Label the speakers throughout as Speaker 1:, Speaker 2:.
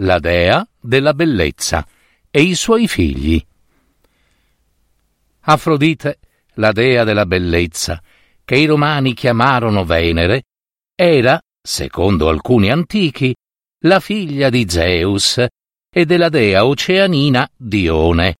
Speaker 1: la dea della bellezza, e i suoi figli. Afrodite, la dea della bellezza, che i romani chiamarono Venere, era, secondo alcuni antichi, la figlia di Zeus e della dea oceanina Dione.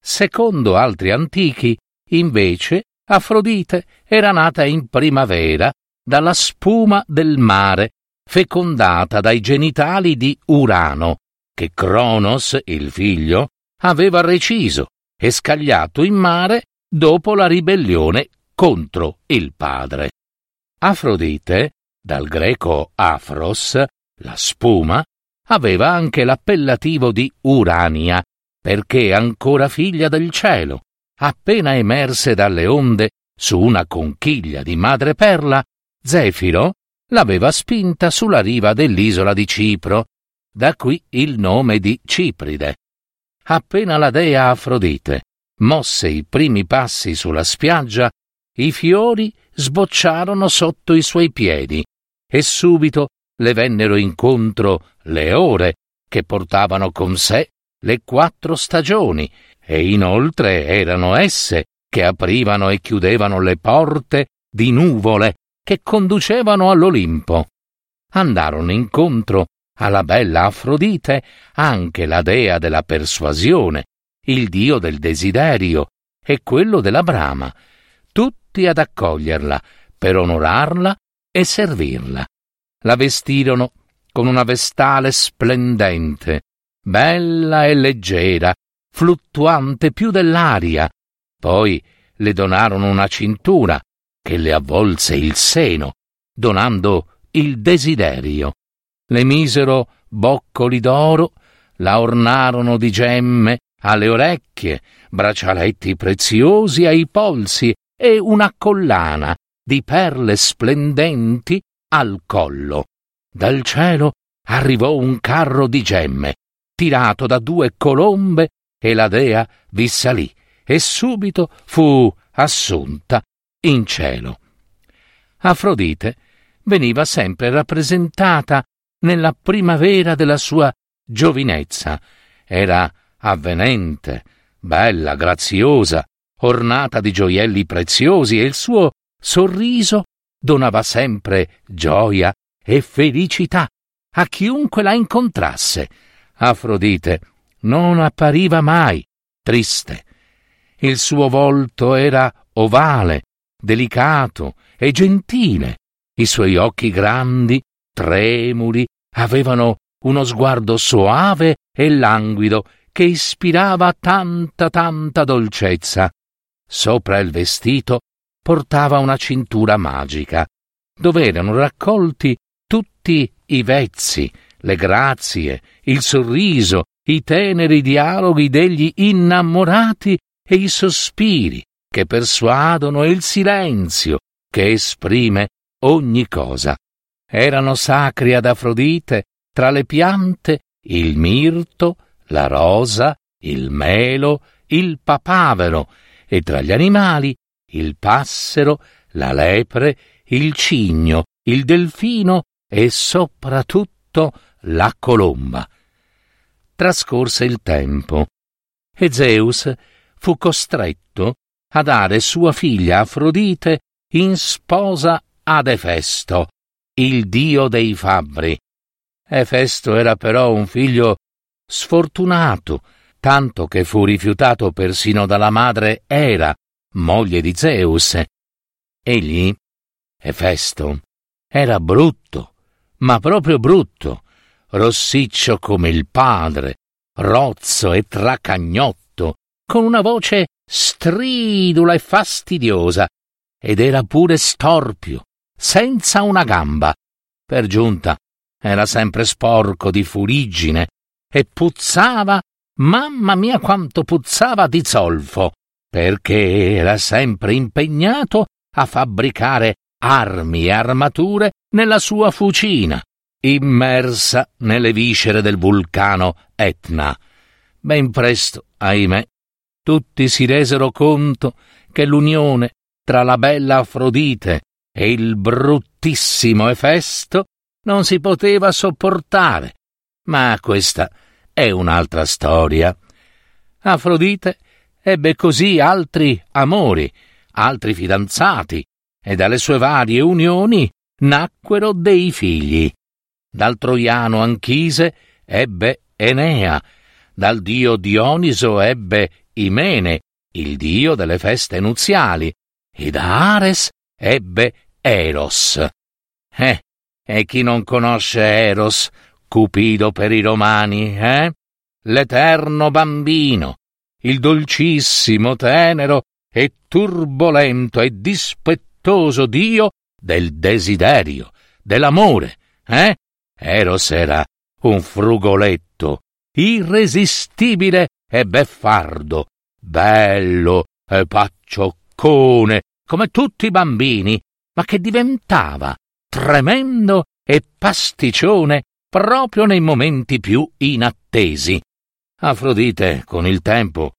Speaker 1: Secondo altri antichi, invece, Afrodite era nata in primavera dalla spuma del mare, fecondata dai genitali di Urano, che Cronos, il figlio, aveva reciso e scagliato in mare dopo la ribellione contro il padre. Afrodite, dal greco afros, la spuma, aveva anche l'appellativo di Urania, perché ancora figlia del cielo, appena emerse dalle onde su una conchiglia di madreperla, Zefiro l'aveva spinta sulla riva dell'isola di Cipro, da qui il nome di Cipride. Appena la dea Afrodite mosse i primi passi sulla spiaggia, i fiori sbocciarono sotto i suoi piedi e subito le vennero incontro le ore che portavano con sé le quattro stagioni e inoltre erano esse che aprivano e chiudevano le porte di nuvole che conducevano all'Olimpo. Andarono incontro alla bella Afrodite anche la dea della persuasione, il dio del desiderio e quello della brama, tutti ad accoglierla per onorarla e servirla. La vestirono con una vestale splendente, bella e leggera, fluttuante più dell'aria. Poi le donarono una cintura che le avvolse il seno, donando il desiderio le misero boccoli d'oro, la ornarono di gemme alle orecchie, braccialetti preziosi ai polsi e una collana di perle splendenti al collo. Dal cielo arrivò un carro di gemme, tirato da due colombe, e la dea vi salì e subito fu assunta in cielo. Afrodite veniva sempre rappresentata nella primavera della sua giovinezza. Era avvenente, bella, graziosa, ornata di gioielli preziosi e il suo sorriso donava sempre gioia e felicità a chiunque la incontrasse. Afrodite non appariva mai triste. Il suo volto era ovale, delicato e gentile, i suoi occhi grandi, tremuli avevano uno sguardo soave e languido che ispirava tanta tanta dolcezza. Sopra il vestito portava una cintura magica, dove erano raccolti tutti i vezzi, le grazie, il sorriso, i teneri dialoghi degli innamorati e i sospiri che persuadono e il silenzio che esprime ogni cosa erano sacri ad Afrodite tra le piante il mirto, la rosa, il melo, il papavero e tra gli animali il passero, la lepre, il cigno, il delfino e soprattutto la colomba. Trascorse il tempo e Zeus fu costretto a dare sua figlia Afrodite in sposa ad Efesto, il dio dei fabbri. Efesto era però un figlio sfortunato, tanto che fu rifiutato persino dalla madre Era, moglie di Zeus. Egli, Efesto, era brutto, ma proprio brutto, rossiccio come il padre, rozzo e tracagnotto, con una voce stridula e fastidiosa, ed era pure storpio, senza una gamba. Per giunta era sempre sporco di furigine e puzzava, mamma mia quanto puzzava di zolfo, perché era sempre impegnato a fabbricare armi e armature nella sua fucina, immersa nelle viscere del vulcano Etna. Ben presto, ahimè, tutti si resero conto che l'unione tra la bella Afrodite e il bruttissimo Efesto non si poteva sopportare. Ma questa è un'altra storia. Afrodite ebbe così altri amori, altri fidanzati, e dalle sue varie unioni nacquero dei figli. Dal troiano Anchise ebbe Enea, dal dio Dioniso ebbe Imene, il dio delle feste nuziali, e da Ares ebbe Eros. Eh, e chi non conosce Eros, Cupido per i romani, eh? L'eterno bambino, il dolcissimo, tenero e turbolento e dispettoso dio del desiderio, dell'amore, eh? Eros era un frugoletto, irresistibile e beffardo, bello e paccioccone, come tutti i bambini, ma che diventava tremendo e pasticcione proprio nei momenti più inattesi. Afrodite, con il tempo,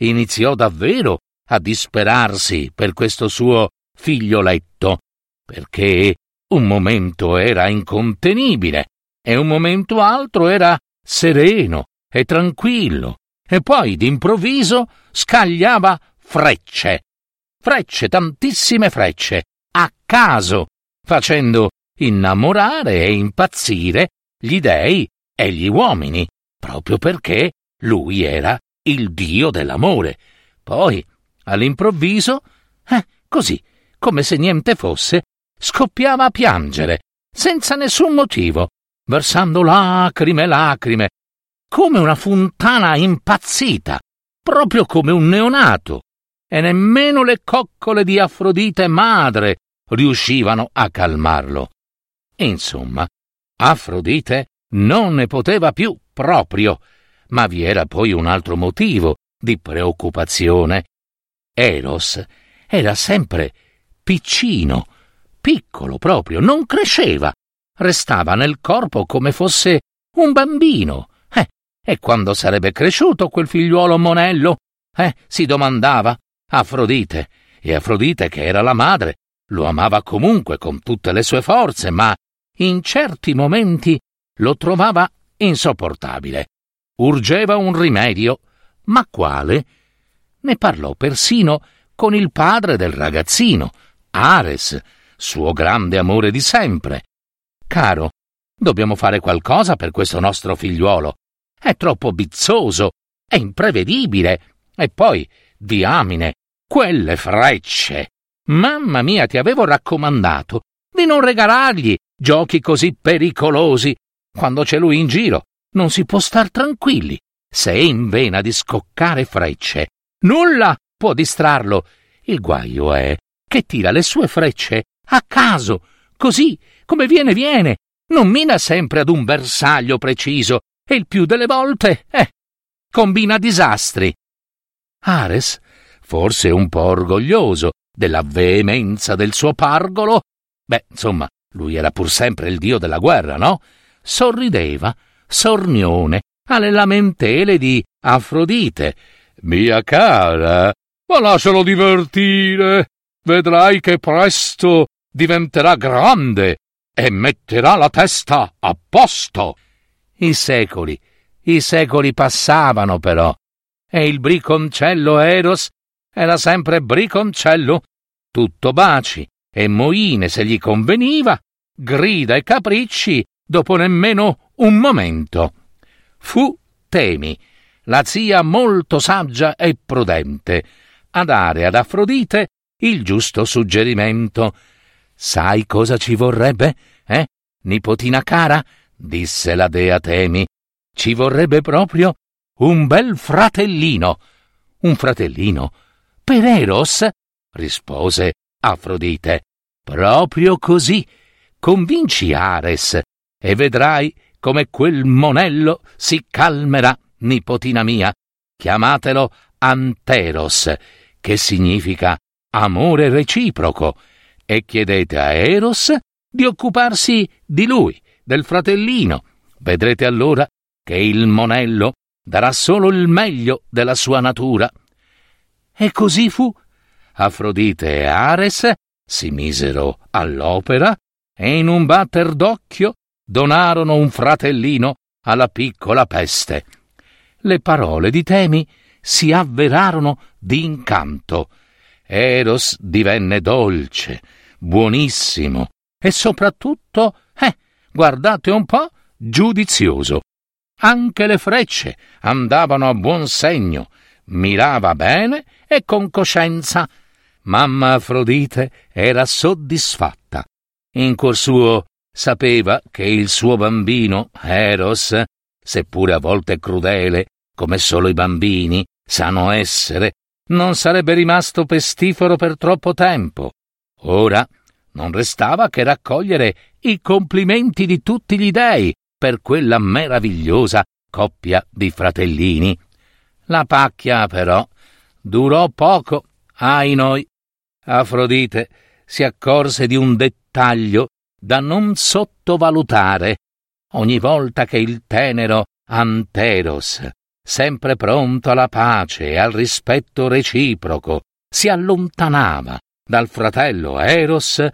Speaker 1: iniziò davvero a disperarsi per questo suo figlioletto, perché un momento era incontenibile e un momento altro era sereno e tranquillo, e poi d'improvviso scagliava frecce, frecce, tantissime frecce, a caso, facendo innamorare e impazzire gli dei e gli uomini, proprio perché lui era il dio dell'amore. Poi, all'improvviso, eh, così, come se niente fosse, scoppiava a piangere, senza nessun motivo, versando lacrime lacrime, come una fontana impazzita, proprio come un neonato, e nemmeno le coccole di Afrodite madre riuscivano a calmarlo. Insomma, Afrodite non ne poteva più proprio, ma vi era poi un altro motivo di preoccupazione. Eros era sempre piccino, piccolo proprio, non cresceva, restava nel corpo come fosse un bambino. E quando sarebbe cresciuto quel figliuolo monello? Eh, si domandava. Afrodite, e Afrodite, che era la madre, lo amava comunque con tutte le sue forze, ma in certi momenti lo trovava insopportabile. Urgeva un rimedio, ma quale? Ne parlò persino con il padre del ragazzino, Ares, suo grande amore di sempre. Caro, dobbiamo fare qualcosa per questo nostro figliuolo. È troppo bizzoso, è imprevedibile. E poi, diamine, quelle frecce. Mamma mia, ti avevo raccomandato di non regalargli giochi così pericolosi. Quando c'è lui in giro, non si può star tranquilli. Se è in vena di scoccare frecce, nulla può distrarlo. Il guaio è che tira le sue frecce a caso, così come viene viene. Non mina sempre ad un bersaglio preciso e il più delle volte, eh, combina disastri. Ares, forse un po' orgoglioso della veemenza del suo pargolo, beh, insomma, lui era pur sempre il dio della guerra, no? Sorrideva, sornione, alle lamentele di Afrodite. Mia cara, ma lascialo divertire. Vedrai che presto diventerà grande e metterà la testa a posto. I secoli, i secoli passavano però, e il briconcello Eros era sempre briconcello, tutto baci e moine se gli conveniva, grida e capricci dopo nemmeno un momento. Fu Temi, la zia molto saggia e prudente, a dare ad Afrodite il giusto suggerimento. Sai cosa ci vorrebbe, eh? Nipotina cara, disse la dea Temi, ci vorrebbe proprio un bel fratellino. Un fratellino per Eros? rispose Afrodite. Proprio così. Convinci Ares e vedrai come quel monello si calmerà, nipotina mia. Chiamatelo Anteros, che significa amore reciproco, e chiedete a Eros di occuparsi di lui, del fratellino. Vedrete allora che il monello darà solo il meglio della sua natura. E così fu. Afrodite e Ares si misero all'opera e in un batter d'occhio donarono un fratellino alla piccola peste. Le parole di Temi si avverarono di incanto. Eros divenne dolce, buonissimo e soprattutto, guardate un po', giudizioso. Anche le frecce andavano a buon segno, mirava bene e con coscienza. Mamma Afrodite era soddisfatta. In cuor suo sapeva che il suo bambino, Eros, seppure a volte crudele, come solo i bambini sanno essere, non sarebbe rimasto pestifero per troppo tempo. Ora non restava che raccogliere i complimenti di tutti gli dei per quella meravigliosa coppia di fratellini. La pacchia, però, durò poco, ai noi. Afrodite si accorse di un dettaglio da non sottovalutare. Ogni volta che il tenero Anteros, sempre pronto alla pace e al rispetto reciproco, si allontanava dal fratello Eros,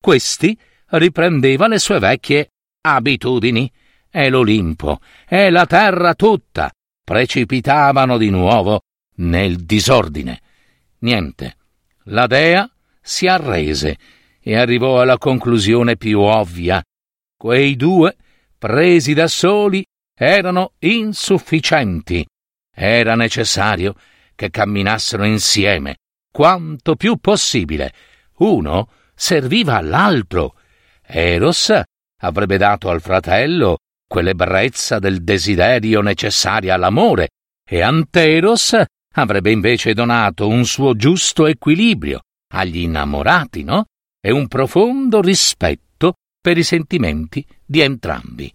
Speaker 1: questi riprendeva le sue vecchie abitudini e l'Olimpo e la terra tutta precipitavano di nuovo nel disordine. Niente. La dea si arrese e arrivò alla conclusione più ovvia. Quei due, presi da soli, erano insufficienti. Era necessario che camminassero insieme, quanto più possibile. Uno serviva all'altro. Eros avrebbe dato al fratello quell'ebbrezza del desiderio necessaria all'amore, e Anteros avrebbe invece donato un suo giusto equilibrio agli innamorati, no? E un profondo rispetto per i sentimenti di entrambi.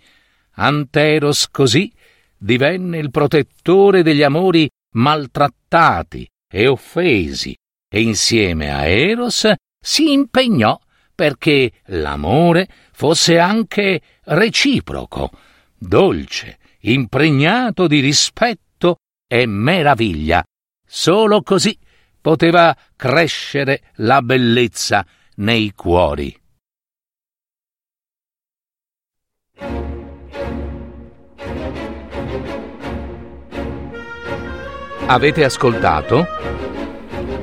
Speaker 1: Anteros così divenne il protettore degli amori maltrattati e offesi, e insieme a Eros si impegnò perché l'amore fosse anche reciproco, dolce, impregnato di rispetto e meraviglia. Solo così poteva crescere la bellezza nei cuori. Avete ascoltato?